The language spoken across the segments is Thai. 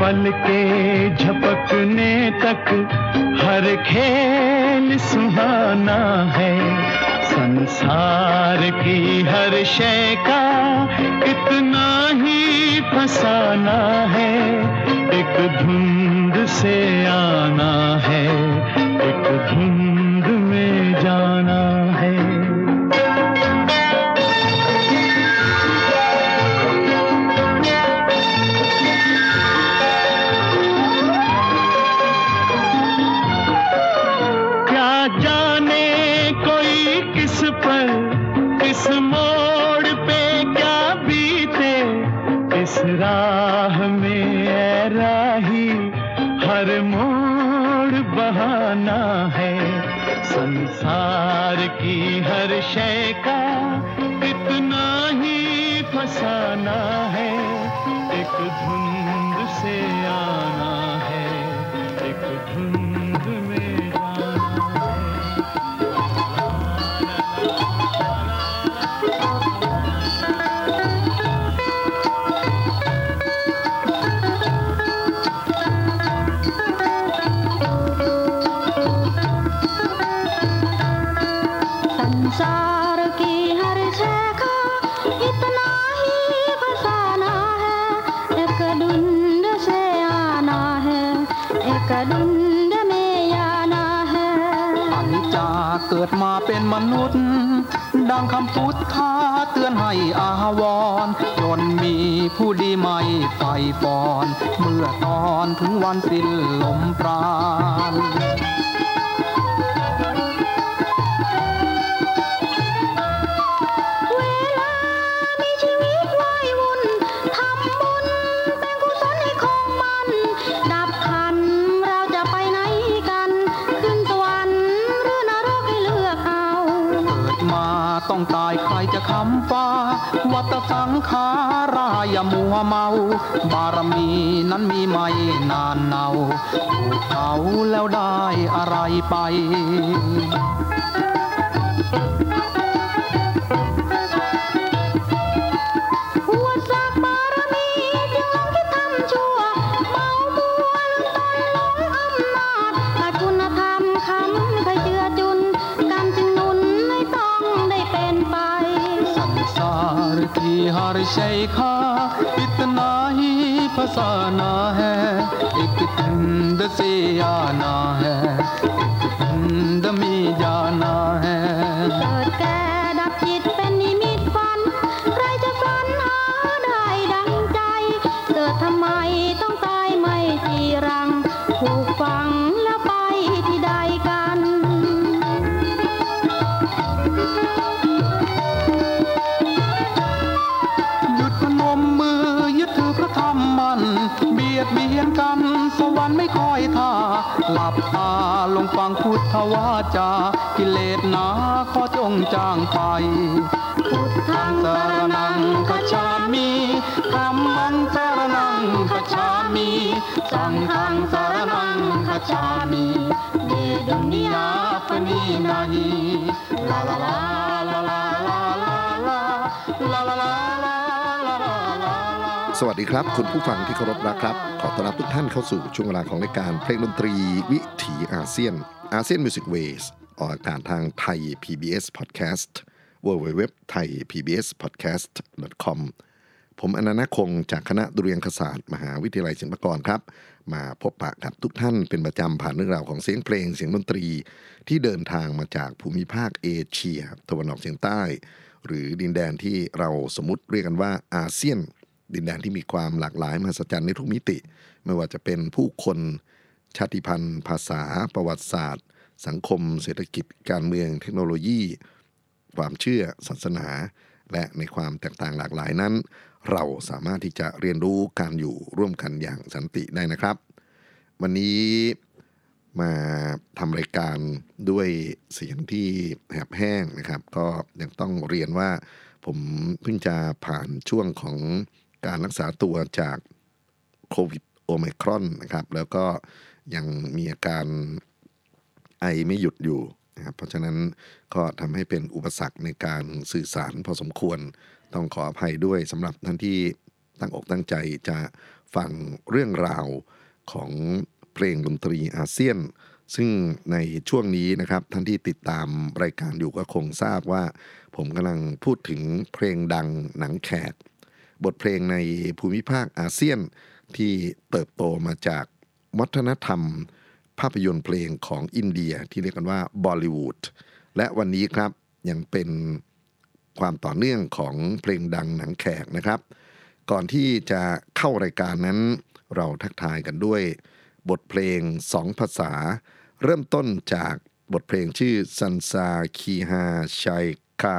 पल के झपकने तक हर खेल सुहाना है। संसार की हर शय का इतना ही फसाना है। एक धुंध से आना है, एक धुंध में जाना เป็นมนุษย์ ดังคำพุทธาเตือนให้อาวรจนมีผู้ดีไม่ไฟฟอน เมื่อตอนถึงวันสิ้นลมปราณ สังขารายมัวเมา บารมีนั้นมีไม่นานเนาถูกเขาแล้วได้อะไรไป आना है धुंध में जाना है แก่ดับจิตเป็นมิตฝัน ใครจะฝันหาได้ดังใจ เกิดทำไมต้องตายไม่จรัง ถูกฝังแล้ไปที่ใดกัน หยุดพนมมือยึดถือพระธรรมมัน เบียดเบียนกัน สวรรค์ไม่คอยท่า ลับตาลงฟังพุทธวาจา กิเลสนาขอจงจางไป พุทธังสารนังคชามิธรรมังสารนังคชามิสังฆังสารนังคชามิเดดุนยาปนีนาหิลาลาลาลาลาลาลาลาลาลาลาลาลาลา สวัสดีครับ คุณผู้ฟังที่เคารพรักครับ ขอต้อนรับทุกท่านเข้าสู่ช่วงเวลาของรายการเพลงดนตรีวิถีอาเซียน ASEAN Music Ways ออกอากาศทางไทย PBS Podcast w w w t h a i PBS Podcast com ผมอนันต์คงจากคณะดุริยางคศาสตร์ มหาวิทยาลัยศิลปากรครับ มาพบปะกับทุกท่านเป็นประจำผ่านเรื่องราวของเสียงเพลงเสียงดนตรี ที่เดินทางมาจากภูมิภาคเอเชีย ตะวันออกเฉียงใต้ หรือดินแดนที่เราสมมติเรียกกันว่าอาเซียน ดินแดนที่มีความหลากหลายมหัศจรรย์ในทุกมิติ ไม่ว่าจะเป็นผู้คนชาติพันธุ์ ภาษา ประวัติศาสตร์ สังคม เศรษฐกิจ การเมือง เทคโนโลยี ความเชื่อศาสนา และในความแตกต่างหลากหลายนั้น เราสามารถที่จะเรียนรู้การอยู่ร่วมกันอย่างสันติได้นะครับ วันนี้มาทำรายการด้วยเสียงที่แหบแห้งนะครับ ก็ยังต้องเรียนว่าผมเพิ่งจะผ่านช่วงของ การรักษาตัวจากโควิดโอไมครอนนะครับ แล้วก็ยังมีอาการไอไม่หยุดอยู่นะครับเพราะฉะนั้นก็ทำให้เป็นอุปสรรคในการสื่อสารพอสมควรต้องขออภัยด้วยสำหรับท่านที่ตั้งอกตั้งใจจะฟังเรื่องราวของเพลงดนตรีอาเซียน ซึ่งในช่วงนี้นะครับท่านที่ติดตามรายการอยู่ก็คงทราบว่า ผมกำลังพูดถึงเพลงดังหนังแขก บทเพลงในภูมิภาคอาเซียนที่เติบโตมาจากวัฒนธรรม ภาพยนตร์เพลงของอินเดียที่เรียกกันว่าบอลิวูดและวันนี้ครับยังเป็นความต่อเนื่องของเพลงดังหนังแขกนะครับ ก่อนที่จะเข้ารายการนั้น เราทักทายกันด้วย บทเพลงสองภาษา เริ่มต้นจากบทเพลงชื่อซันซาคีฮาชัยคา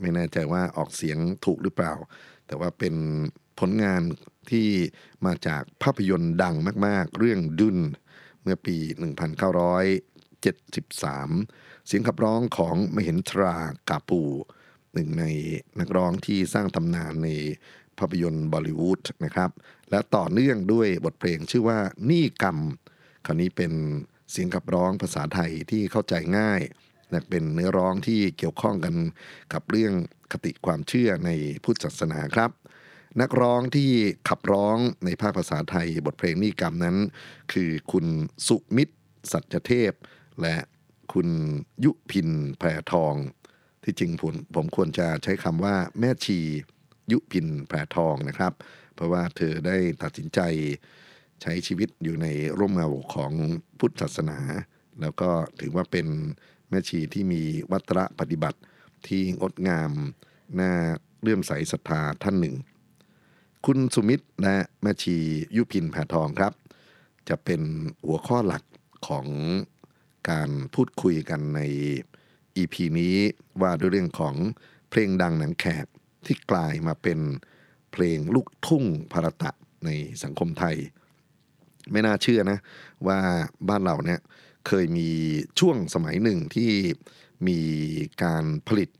ไม่แน่ใจว่าออกเสียงถูกหรือเปล่า แต่ว่าเป็นผลงานที่มาจากภาพยนตร์ดังมาก ๆ เรื่องดุนเมื่อปี 1973 เสียงขับร้องของมเหินทรากาปูหนึ่งในนักร้องที่สร้างตำนานในภาพยนตร์บอลิวูดนะครับ และต่อเนื่องด้วยบทเพลงชื่อว่านี่กรรม คราวนี้เป็นเสียงขับร้องภาษาไทยที่เข้าใจง่าย และเป็นเนื้อร้องที่เกี่ยวข้องกันกับเรื่องคติความเชื่อในพุทธศาสนาครับ นักร้องที่ขับร้องในภาคภาษาไทยบทเพลงนิกรรมนั้น คือคุณสุมิตร สัจเทพ และคุณยุพินแพรทอง ที่จริงผมผมควรจะใช้คำว่าแม่ชียุพินแพรทองนะครับ เพราะว่าเธอได้ตัดสินใจใช้ชีวิตอยู่ในร่มเงาของพุทธศาสนา แล้วก็ถือว่าเป็น แม่ชีที่มีวัตระปฏิบัติที่งดงามน่าเลื่อมใสศรัทธาท่านหนึ่ง คุณสุมิตรและแม่ชียุพินแพทองครับ จะเป็นหัวข้อหลักของการพูดคุยกันใน EP นี้ว่าด้วยเรื่องของเพลงดังหนังแขกที่กลายมาเป็นเพลงลูกทุ่งภารตะในสังคมไทย ไม่น่าเชื่อนะว่าบ้านเราเนี่ย เคยมีช่วงสมัยหนึ่งที่มีการผลิต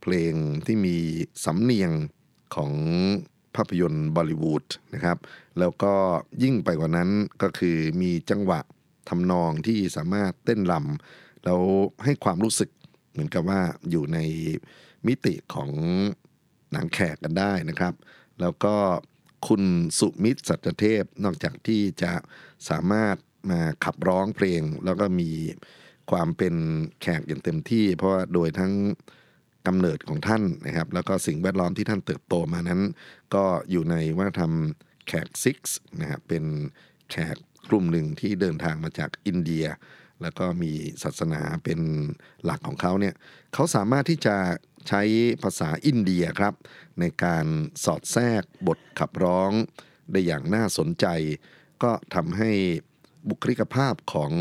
เพลงที่มีสำเนียงของภาพยนตร์บอลิวูดนะครับ แล้วก็ยิ่งไปกว่านั้นก็คือมีจังหวะทำนองที่สามารถเต้นรำแล้วให้ความรู้สึกเหมือนกับว่าอยู่ในมิติของหนังแขกกันได้นะครับ แล้วก็คุณสุมิตรสัจเทพนอกจากที่จะสามารถ มาขับร้องเพลง แล้วก็มีความเป็นแขกอย่างเต็มที่ เพราะว่าโดยทั้งกำเนิดของท่านนะครับ แล้วก็สิ่งแวดล้อมที่ท่านเติบโตมานั้น ก็อยู่ในวัฒนธรรมแขกซิกส์นะครับเป็นแขกกลุ่มหนึ่งที่เดินทางมาจากอินเดีย แล้วก็มีศาสนาเป็นหลักของเขาเนี่ยเขาสามารถที่จะใช้ภาษาอินเดียครับ ในการสอดแทรกบทขับร้องได้อย่างน่าสนใจ ก็ทำให้ บุคลิกภาพของ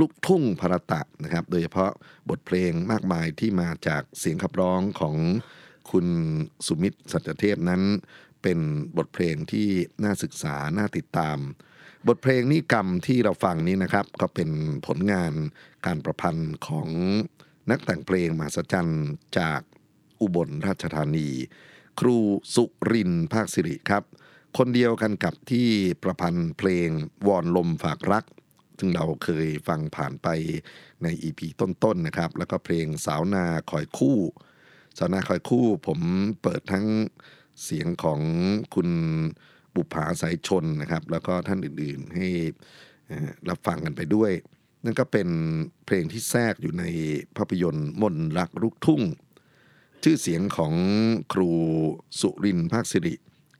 ลูกทุ่งภารตะนะครับ โดยเฉพาะบทเพลงมากมายที่มาจากเสียงขับร้องของคุณสุมิตรสัจเทพนั้น เป็นบทเพลงที่น่าศึกษา น่าติดตาม บทเพลงนิกรรมที่เราฟังนี้นะครับ ก็เป็นผลงานการประพันธ์ของนักแต่งเพลงมหัศจรรย์จากอุบลราชธานี ครูสุรินภาคสิริครับ คนเดียวกันกับที่ประพันธ์เพลงวอนลมฝากรัก ซึ่งเราเคยฟังผ่านไปในอีพีต้นๆนะครับ แล้วก็เพลงสาวนาคอยคู่ สาวนาคอยคู่ผมเปิดทั้งเสียงของคุณบุภาสายชนนะครับ แล้วก็ท่านอื่นๆให้รับฟังกันไปด้วย นั่นก็เป็นเพลงที่แทรกอยู่ในภาพยนตร์มนรักลูกทุ่ง ชื่อเสียงของครูสุรินทร์ภาคสิริ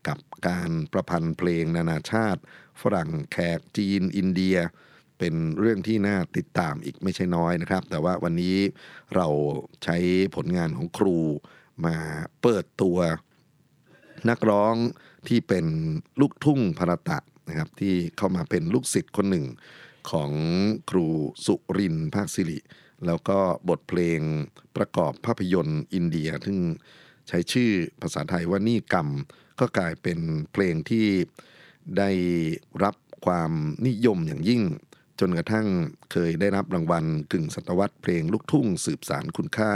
กับการประพันธ์เพลงนานาชาติ ฝรั่งแขกจีนอินเดีย เป็นเรื่องที่น่าติดตามอีกไม่ใช่น้อยนะครับ แต่ว่าวันนี้เราใช้ผลงานของครูมาเปิดตัวนักร้องที่เป็นลูกทุ่งพรตะนะครับที่เข้ามาเป็นลูกศิษย์คนหนึ่งของครูสุรินทร์ภาคสิริ แล้วก็บทเพลงประกอบภาพยนตร์อินเดีย ซึ่ง ใช้ชื่อภาษาไทยว่านี่กรรม ก็กลายเป็นเพลงที่ได้รับความนิยมอย่างยิ่ง จนกระทั่งเคยได้รับรางวัลกึ่งศตวรรษเพลงลูกทุ่งสืบสารคุณค่า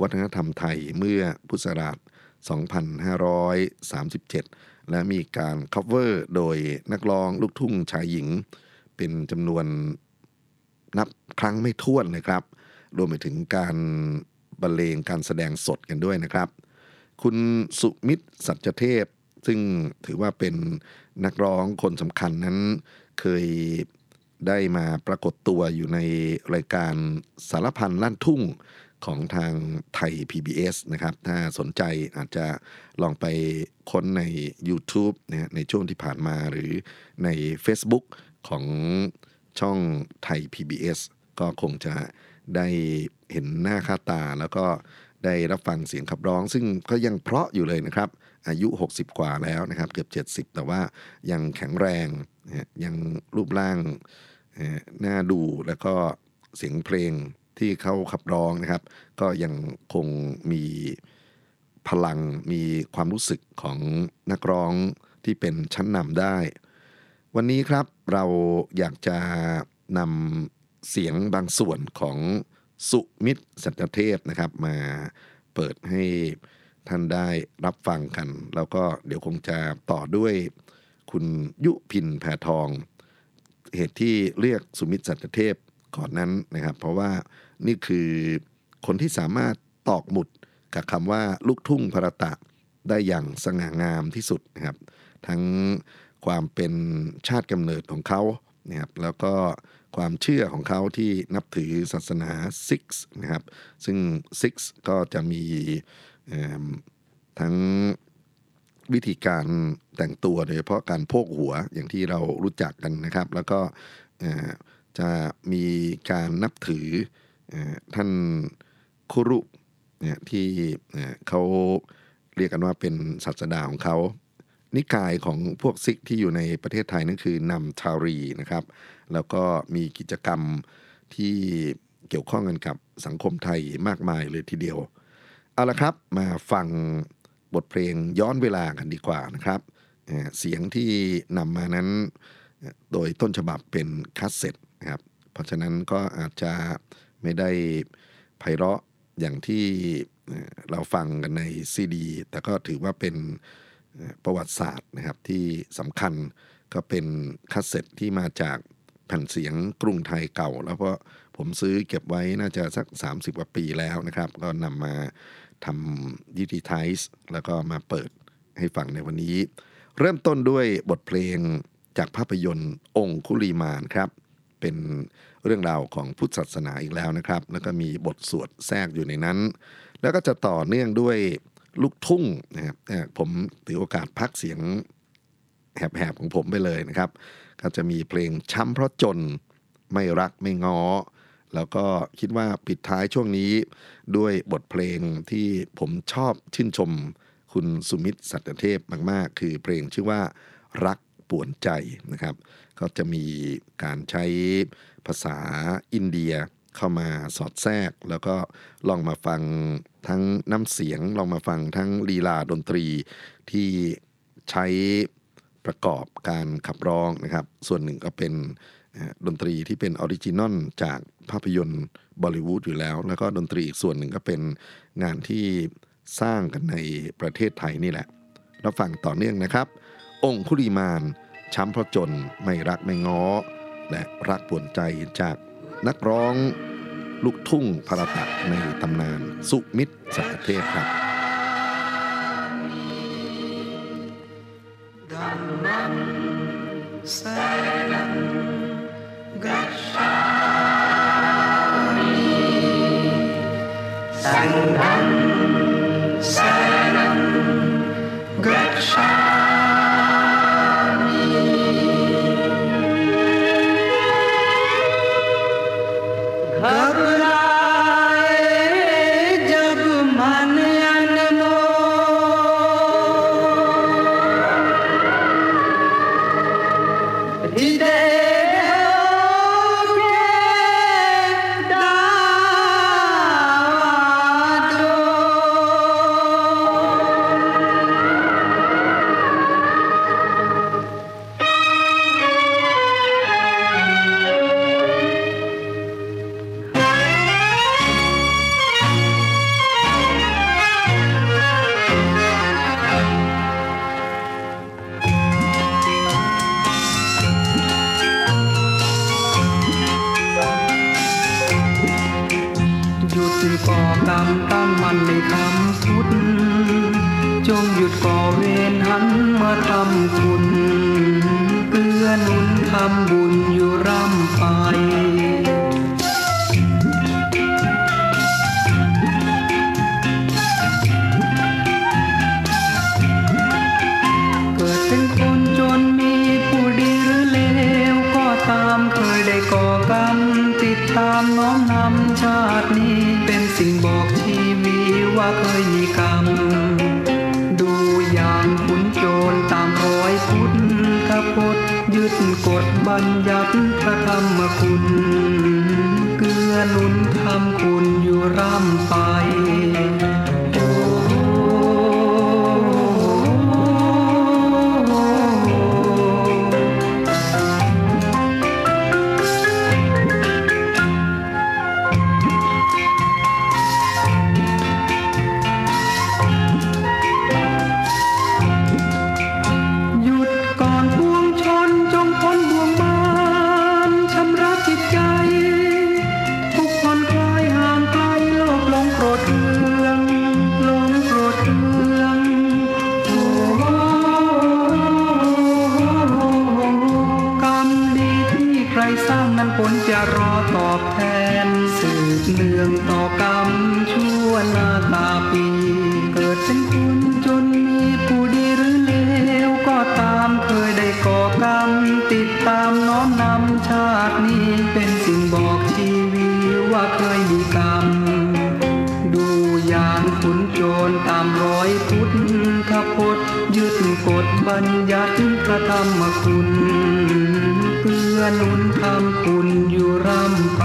วัฒนธรรมไทยเมื่อพุทธศักราช2537 และมีการ cover โดยนักร้องลูกทุ่งชายหญิง เป็นจำนวนนับครั้งไม่ถ้วนเลยครับ รวมไปถึงการบรรเลงการแสดงสดกันด้วยนะครับ คุณสุมิตรสัจเทพ ซึ่งถือว่าเป็นนักร้องคนสำคัญนั้นเคยได้มาปรากฏตัวอยู่ในรายการสารพันลั่นทุ่งของทางไทย PBS นะครับ ถ้าสนใจอาจจะลองไปค้นใน YouTube นะในช่วงที่ผ่านมาหรือใน Facebook ของช่องไทย PBS ก็คงจะได้เห็นหน้าค่าตาแล้วก็ ได้รับฟังเสียงขับร้อง ซึ่งก็ยังเพราะอยู่เลยนะครับ อายุ 60 กว่าแล้วนะครับ เกือบ 70 แต่ว่ายังแข็งแรง ยังรูปร่างน่าดูแล้วก็เสียงเพลงที่เขาขับร้องนะครับ ก็ยังคงมีพลังมีความรู้สึกของนักร้องที่เป็นชั้นนำได้ วันนี้ครับเราอยากจะนำเสียงบางส่วนของ สุมิตรสัจเทพนะครับ มาเปิดให้ท่านได้รับฟังกัน แล้วก็เดี๋ยวคงจะต่อด้วยคุณยุพินแพทอง เหตุที่เรียกสุมิตรสัจเทพก่อนนั้นนะครับ เพราะว่านี่คือคนที่สามารถตอกหมุดกับคำว่าลูกทุ่งพระตะได้อย่างสง่างามที่สุดนะครับ ทั้งความเป็นชาติกำเนิดของเขานะครับแล้วก็ ความเชื่อของเขาที่นับถือศาสนาซิกส์นะครับ ซึ่งซิกส์ก็จะมีทั้งวิธีการแต่งตัวโดยเฉพาะการโพกหัวอย่างที่เรารู้จักกันนะครับ แล้วก็จะมีการนับถืออท่านคุรุเนี่ยที่เอ่อเขาเรียกกันว่าเป็นศาสดาของเขานิกายของพวกซิกที่อยู่ในประเทศไทยนั่นคือนำทารีนะครับ แล้วก็มีกิจกรรมที่เกี่ยวข้องกันกับสังคมไทยมากมายเลยทีเดียว เอาละครับมาฟังบทเพลงย้อนเวลากันดีกว่านะครับ เสียงที่นำมานั้นโดยต้นฉบับเป็นคัสเซ็ตนะครับ เพราะฉะนั้นก็อาจจะไม่ได้ไพเราะอย่างที่เราฟังกันในซีดี แต่ก็ถือว่าเป็นประวัติศาสตร์นะครับที่สำคัญก็เป็นคัสเซ็ตที่มาจาก แผ่นเสียงกรุงไทยเก่า แล้วก็ผมซื้อเก็บไว้น่าจะสัก 30กว่าปีแล้วนะครับ ก็นำมาทำดิจิทัลแล้วก็มาเปิดให้ฟังในวันนี้ เริ่มต้นด้วยบทเพลงจากภาพยนตร์องคุลีมานครับ เป็นเรื่องราวของพุทธศาสนาอีกแล้วนะครับ แล้วก็มีบทสวดแทรกอยู่ในนั้น แล้วก็จะต่อเนื่องด้วยลูกทุ่งนะครับผมถือโอกาสพักเสียงแหบๆของผมไปเลยนะครับ ก็จะมีเพลงช้ำเพราะจนไม่รักไม่ง้อ แล้วก็คิดว่าปิดท้ายช่วงนี้ ด้วยบทเพลงที่ผมชอบชื่นชมคุณสุมิตรสัตเทพมาก ๆ คือเพลงชื่อว่ารักป่วนใจนะครับ ก็จะมีการใช้ภาษาอินเดียเข้ามาสอดแทรก แล้วก็ลองมาฟังทั้งน้ำเสียง ลองมาฟังทั้งลีลาดนตรีที่ใช้ ประกอบการขับร้องนะครับ ส่วนหนึ่งก็เป็นดนตรีที่เป็น original จากภาพยนตร์บอลิวูดอยู่แล้ว แล้วก็ดนตรีอีกส่วนหนึ่งก็เป็นงานที่สร้างกันในประเทศไทยนี่แหละเราฟังต่อเนื่องนะครับ องคุลิมาลช้ำเพราะจนไม่รักไม่ง้อ และรักปวนใจจากนักร้อง ลูกทุ่งพารตะในตำนาน สุมิตรสักเทพครับ ห ทำคุณเกื้อหนุนทำบุญำติดตามน้อมนำชาตินี้เป็นสิ่งบอกชีวีว่าเคยมีกรรม ดูอย่างขุนโจรตามรอยพุทธพจน์ยึดกฎบัญญัติพระธรรมคุณเพื่อหนุนทำคุณอยู่ร่ำไป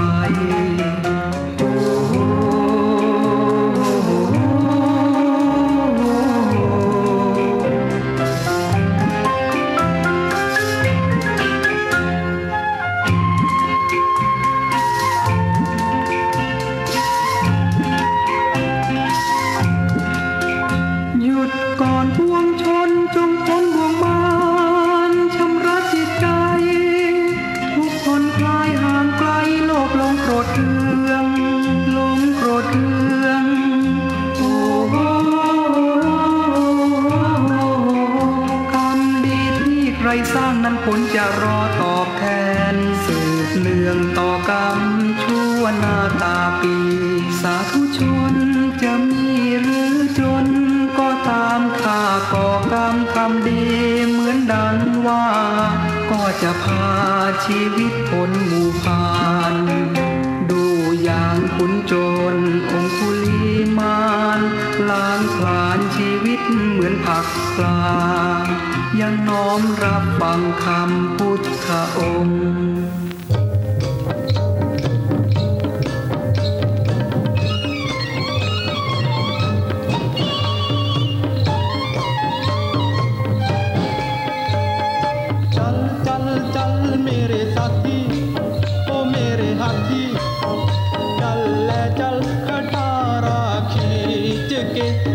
ชีวิตพ้นหมู่พานดูอย่างขุนโจรองคุลีมานล้างผลาญชีวิตเหมือนผักปลา ยังน้อมรับฟังคำพุทธองค์ get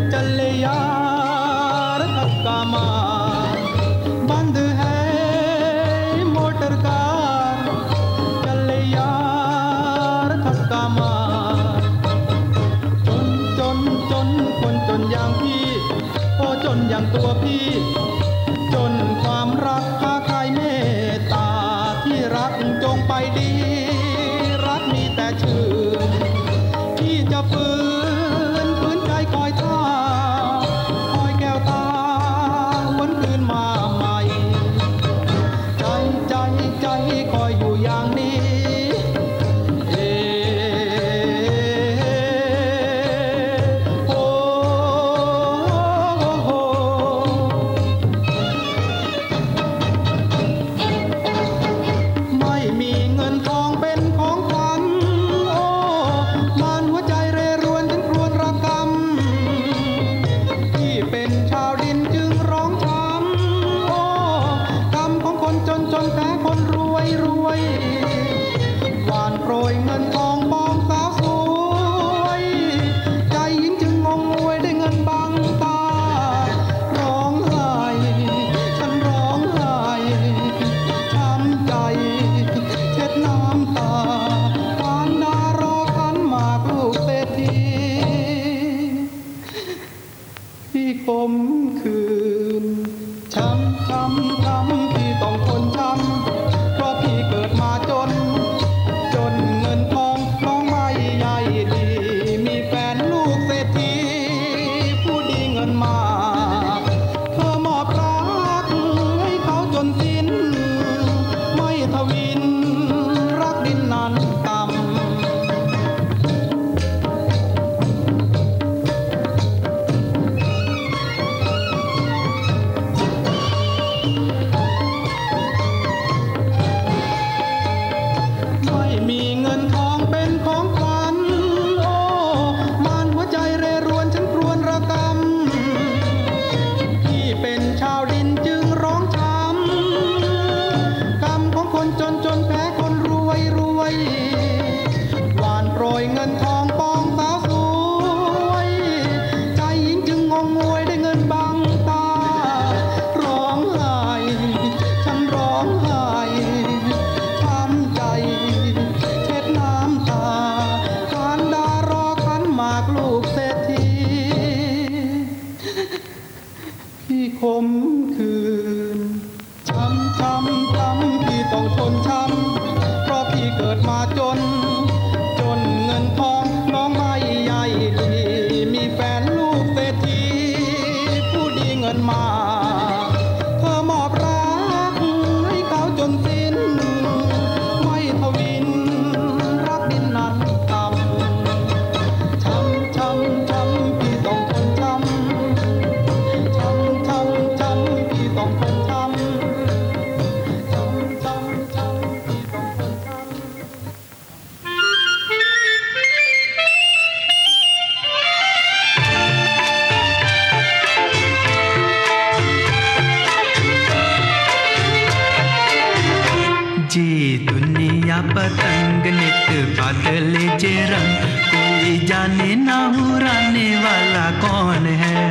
चले जे रंग कोई जाने ना उड़ाने वाला कौन है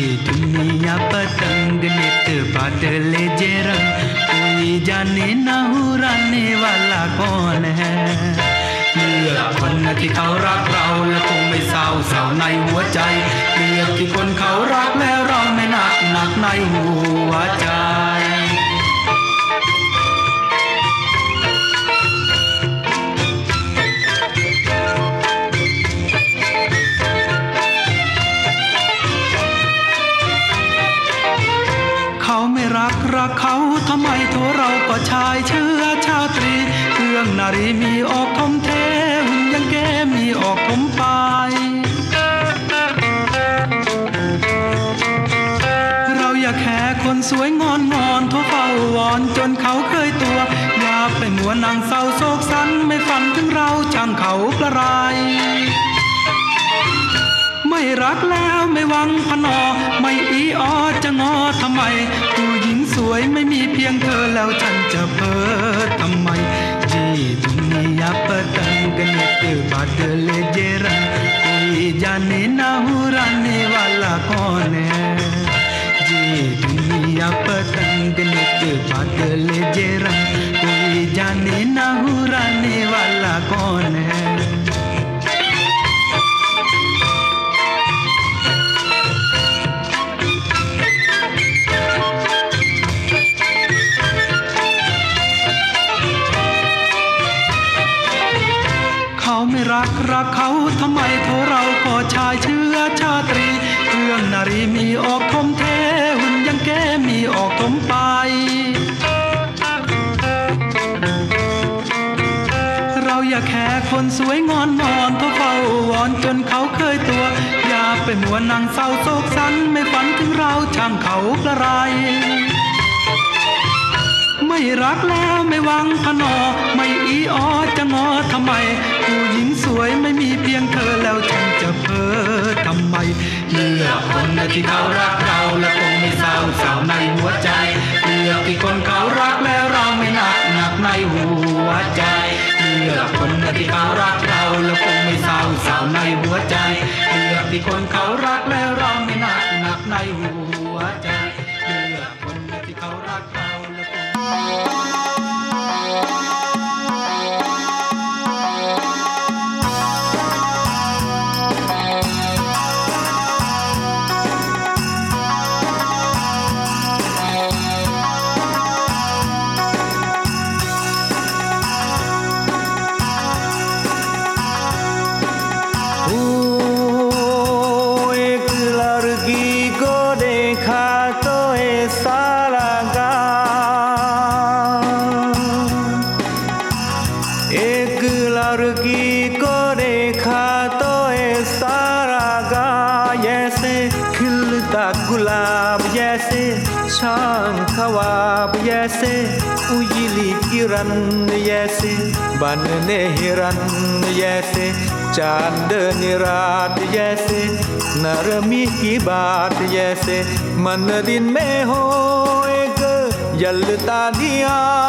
ये दुनिया पतंग नित बादल जे रंग कोई जाने ना उड़ाने वाला कौन है เลือกคนที่เขารักเราและคงไม่เศร้าเศร้าในหัวใจเลือกที่คนเขารักและเราไม่หนักหนักในหัวใจ รักเขาทำไมตัวเราก็ชายเชื้อชาตรี เครื่องนารีมีออกทมเทหุ่นยังแก้มีออกทมไปเราอย่าแค่คนสวยงอนงอนทั่วเฝ้าวอนจนเขาเคยตัว อย่าไปมัวนางเศร้าโศกสันไม่ฝันถึงเราช่างเขาประไรไม่รักแล้วไม่หวังพนอ ไม่อีออจะงอทำไม วยไม่มีเพียงเธอแล้วฉันจะเพ้อทำไมจี दुनिया पतंग नित बादल जे रंग कोई जाने ना उड़ाने वाला कौन है जी दुनिया पतंग नित बादल जे रंग เขาทำไมโทเราก็ชายเชื้อชาตรีเครื่องนารีมีออกทมเทหุ่นยังแก้มีออกทมไป เราอย่าแค่คนสวยงอนนอนเพราะเฝ้าวอนจนเขาเคยตัว อย่าไปมัวนางเศร้าโศกสันไม่ฝันถึงเราช่างเขาประไรไม่รักแล้วไม่วังพนอ ไม่อีออจะงอทำไม ผู้หญิงสวยไม่มีเพียงเธอแล้วฉันจะเพ้อทำไมเลือกคนที่เขารักเราและคงไม่เศร้าเศร้าในหัวใจเลือกที่คนเขารักแล้วเราไม่หนักหนักในหัวใจเลือกคนที่เขารักเราและคงไม่เศร้าเศร้าในหัวใจเลือกที่คนเขารักแล้วเราไม่หนักหนักในหัวใจ किरण बन बनने हिरन जैसे, चाँद निरात जैसे, नरमी की बात जैसे, मन दिन में हो एक जलता दिया।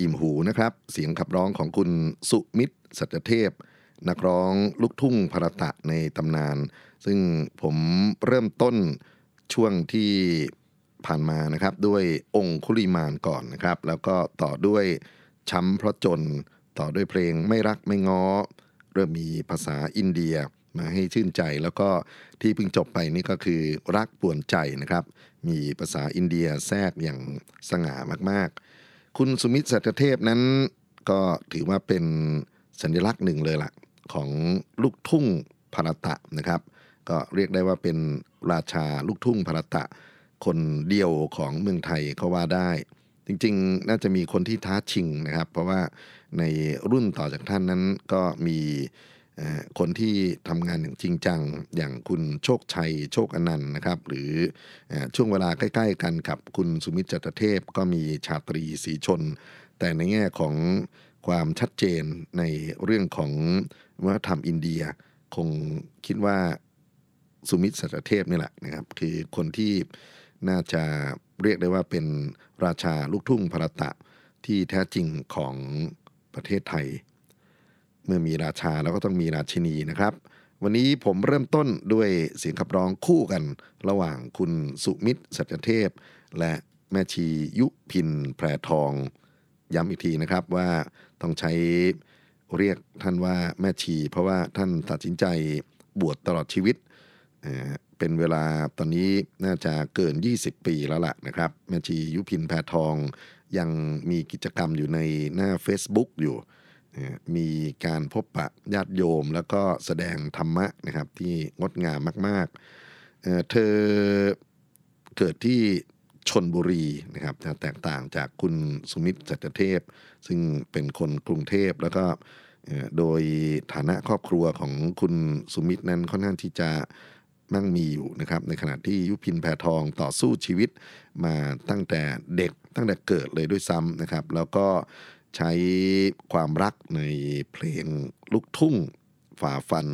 อิ่มหูนะครับ เสียงขับร้องของคุณสุมิตรสัจเทพ นักร้องลูกทุ่งพรตะในตำนาน ซึ่งผมเริ่มต้นช่วงที่ผ่านมานะครับ ด้วยองคุลิมานก่อนนะครับ แล้วก็ต่อด้วยช้ำเพราะจนต่อด้วยเพลงไม่รักไม่ง้อ เริ่มมีภาษาอินเดียมาให้ชื่นใจแล้วก็ที่เพิ่งจบไปนี่ก็คือรักป่วนใจนะครับ มีภาษาอินเดียแทรกอย่างสง่ามากๆ คุณสุมิตรสัจเทพนั้น ก็ถือว่าเป็นสัญลักษณ์หนึ่งเลยล่ะ ของลูกทุ่งภารตะนะครับ ก็เรียกได้ว่าเป็นราชาลูกทุ่งภารตะ คนเดียวของเมืองไทยเขาว่าได้ จริงๆ น่าจะมีคนที่ท้าชิงนะครับ เพราะว่าในรุ่นต่อจากท่านนั้นก็มี คนที่ทำงานอย่างจริงจัง อย่างคุณโชคชัยโชคอนันต์นะครับ หรืออช่วงเวลาใกล้ ๆ กันกับคุณสุมิตรจัตเทพ ก็มีชาตรีสีชน แต่ในแง่ของความชัดเจนในเรื่องของวัฒนธรรมอินเดีย คงคิดว่าสุมิตรสัจเทพนี่แหละนะครับ คือคนที่น่าจะเรียกได้ว่าเป็นราชาลูกทุ่งพรตะที่แท้จริงของประเทศไทย เมื่อมีราชาแล้วก็ต้องมีราชินีนะครับ วันนี้ผมเริ่มต้นด้วยเสียงขับร้องคู่กัน ระหว่างคุณสุมิตรสัจเทพ และแม่ชียุพินแพรทอง ย้ำอีกทีนะครับว่าต้องใช้เรียกท่านว่าแม่ชี เพราะว่าท่านตัดสินใจบวชตลอดชีวิต เป็นเวลาตอนนี้น่าจะเกิน 20 ปีแล้วล่ะนะครับ แม่ชียุพินแพรทองยังมีกิจกรรมอยู่ในหน้า Facebook อยู่ มีการพบปะญาติโยม แล้วก็แสดงธรรมะนะครับที่งดงามมากๆเเธอเกิดที่ชนบุรีนะครับจะแตกต่างจากคุณสุมิตรจัตเทพ ซึ่งเป็นคนกรุงเทพแล้วก็โดยฐานะครอบครัวของคุณสุมิตรนั้นค่อนข้างที่จะมั่งมีอยู่นะครับ ในขณะที่ยุพินแพทองต่อสู้ชีวิตมาตั้งแต่เด็กตั้งแต่เกิดเลยด้วยซ้ำนะครับ แล้วก็ ใช้ความรักในเพลงลูกทุ่ง ฝ่าฟัน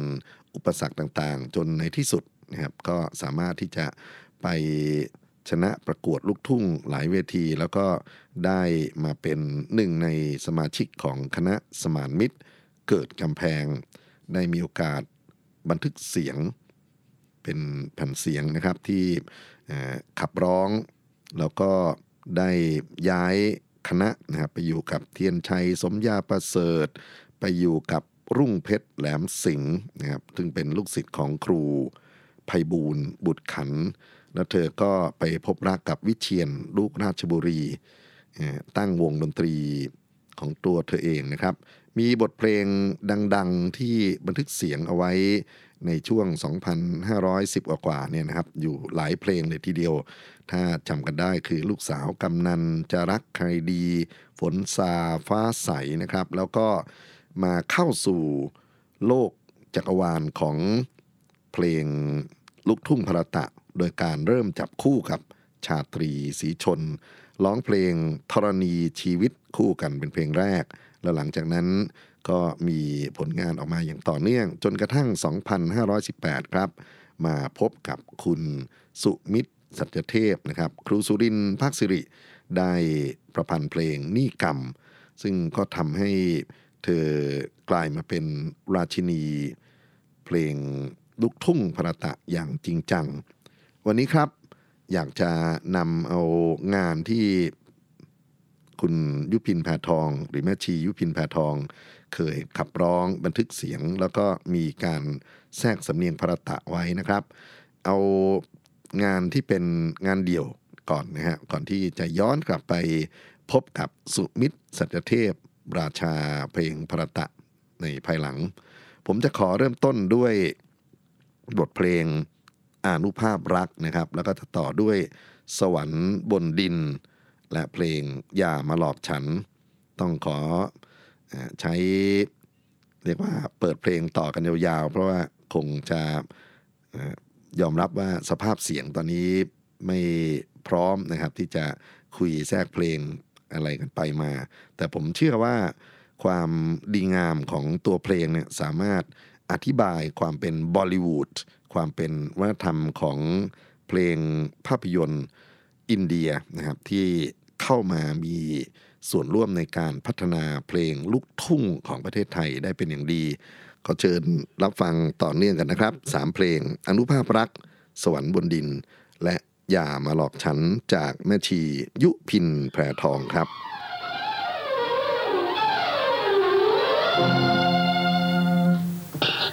อุปสรรคต่างๆ จนในที่สุดนะครับก็สามารถที่จะไปชนะประกวดลูกทุ่งหลายเวที แล้วก็ได้มาเป็นหนึ่งในสมาชิกของคณะสมานมิตร เกิดกำแพง ได้มีโอกาสบันทึกเสียงเป็นแผ่นเสียงนะครับที่ขับร้อง แล้วก็ได้ย้าย คณะนะครับไปอยู่กับเทียนชัยสมยาประเสริฐ ไปอยู่กับรุ่งเพชรแหลมสิงห์นะครับซึ่งเป็นลูกศิษย์ของครูไพบูลย์บุตรขัน แล้วเธอก็ไปพบรักกับวิเชียนลูกราชบุรีเอ่อตั้งวงดนตรีของตัวเธอเองนะครับ มีบทเพลงดังๆที่บันทึกเสียงเอาไว้ในช่วง 2,510 กว่าเนี่ยนะครับ อยู่หลายเพลงเลยทีเดียว ถ้าจำกันได้คือลูกสาวกำนันจะรักใครดี ฝนซาฟ้าใสนะครับ แล้วก็มาเข้าสู่โลกจักรวาลของเพลงลูกทุ่งพระตะ โดยการเริ่มจับคู่กับชาตรีสีชน ร้องเพลงธรณีชีวิตคู่กันเป็นเพลงแรก แล้วหลังจากนั้นก็มีผลงานออกมาอย่างต่อเนื่อง จนกระทั่ง 2518 ครับ มาพบกับคุณสุมิตร สัจเทพนะครับ ครูสุรินทร์ภาคสิริได้ประพันธ์เพลงนี่กรรม ซึ่งก็ทำให้เธอกลายมาเป็นราชินี เพลงลูกทุ่งพรตะอย่างจริงจัง วันนี้ครับอยากจะนำเอางานที่คุณยุพินแพทอง หรือแม่ชียุพินแพทอง เคยขับร้องบันทึกเสียง แล้วก็มีการแทรกสำเนียงพรตะไว้นะครับ เอา งานที่เป็นงานเดี่ยวก่อนนะฮะก่อนที่จะย้อนกลับไปพบกับสุมิตรสัจเทพ ราชาเพลงพระตะในภายหลัง ผมจะขอเริ่มต้นด้วยบทเพลงอานุภาพรักนะครับ แล้วก็จะต่อด้วยสวรรค์บนดิน และเพลงอย่ามาหลอกฉัน ต้องขอใช้เรียกว่าเปิดเพลงต่อกันยาวๆ เพราะว่าคงจะ ยอมรับว่าสภาพเสียงตอนนี้ไม่พร้อมนะครับที่จะคุยแทรกเพลงอะไรกันไปมา แต่ผมเชื่อว่าความดีงามของตัวเพลงเนี่ยสามารถอธิบายความเป็นบอลิวูดความเป็นวัฒนธรรมของเพลงภาพยนตร์อินเดียนะครับที่เข้ามามีส่วนร่วมในการพัฒนาเพลงลูกทุ่งของประเทศไทยได้เป็นอย่างดี ขอเชิญรับฟังต่อเนื่องกันนะครับสามเพลง อนุภาพรัก สวรรค์บนดิน และอย่ามาหลอกฉันจากแม่ชียุพินแพรทองครับ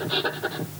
สุด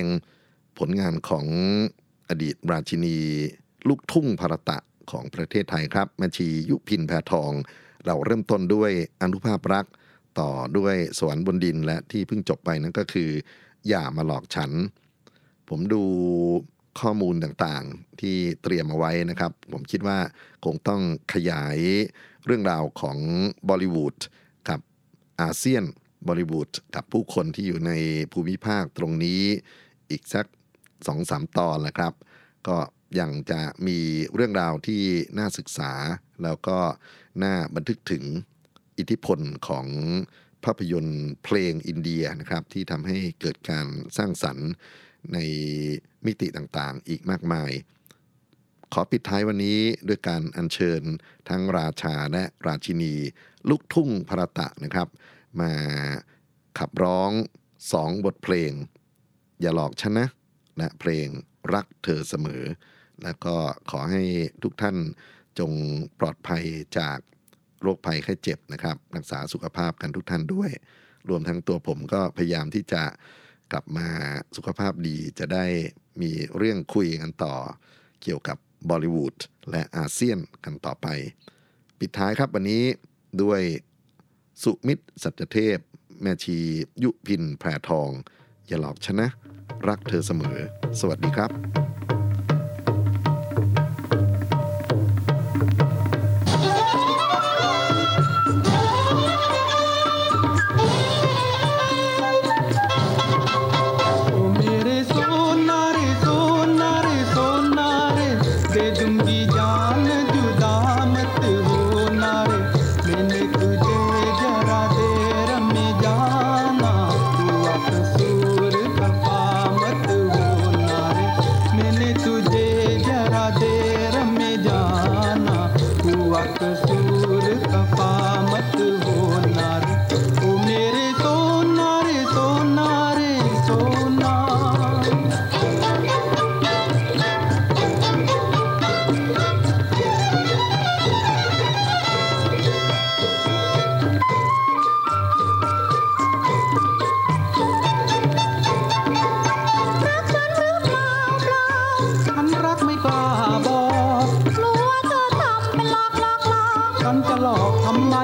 งผลงานของอดีตราชินี ลูกทุ่งภารตะของประเทศไทยครับแม่ชียุพินแพทอง เราเริ่มต้นด้วยอนุภาพรัก ต่อด้วยสวรรค์บนดินและที่เพิ่งจบไปนั่นก็คือ อย่ามาหลอกฉัน ผมดูข้อมูลต่างๆที่เตรียมเอาไว้นะครับ ผมคิดว่าคงต้องขยายเรื่องราวของบอลิวูดกับอาเซียน บอลิวูดกับผู้คนที่อยู่ในภูมิภาคตรงนี้อีกสักสองสามตอนแหละครับ ก็ยังจะมีเรื่องราวที่น่าศึกษา แล้วก็น่าบันทึกถึงอิทธิพลของภาพยนตร์เพลงอินเดียนะครับ ที่ทำให้เกิดการสร้างสรรค์ในมิติต่างๆ อีกมากมาย ขอปิดท้ายวันนี้ด้วยการอัญเชิญทั้งราชาและราชินี ลูกทุ่งพระตะนะครับ มาขับร้องสองบทเพลง อย่าหลอกฉันนะ และเพลงรักเธอเสมอ แล้วก็ขอให้ทุกท่านจงปลอดภัยจากโรคภัยไข้เจ็บนะครับ รักษาสุขภาพกันทุกท่านด้วย รวมทั้งตัวผมก็พยายามที่จะกลับมาสุขภาพดีจะได้มีเรื่องคุยกันต่อ เกี่ยวกับบอลิวูดและอาเซียนกันต่อไป ปิดท้ายครับวันนี้ด้วย สุมิตร สัจเทพ แม่ชี ยุพินแพรทอง อย่าหลอกฉันนะ รักเธอเสมอ สวัสดีครับ กันจะหลอกทำไม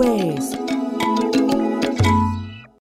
ลง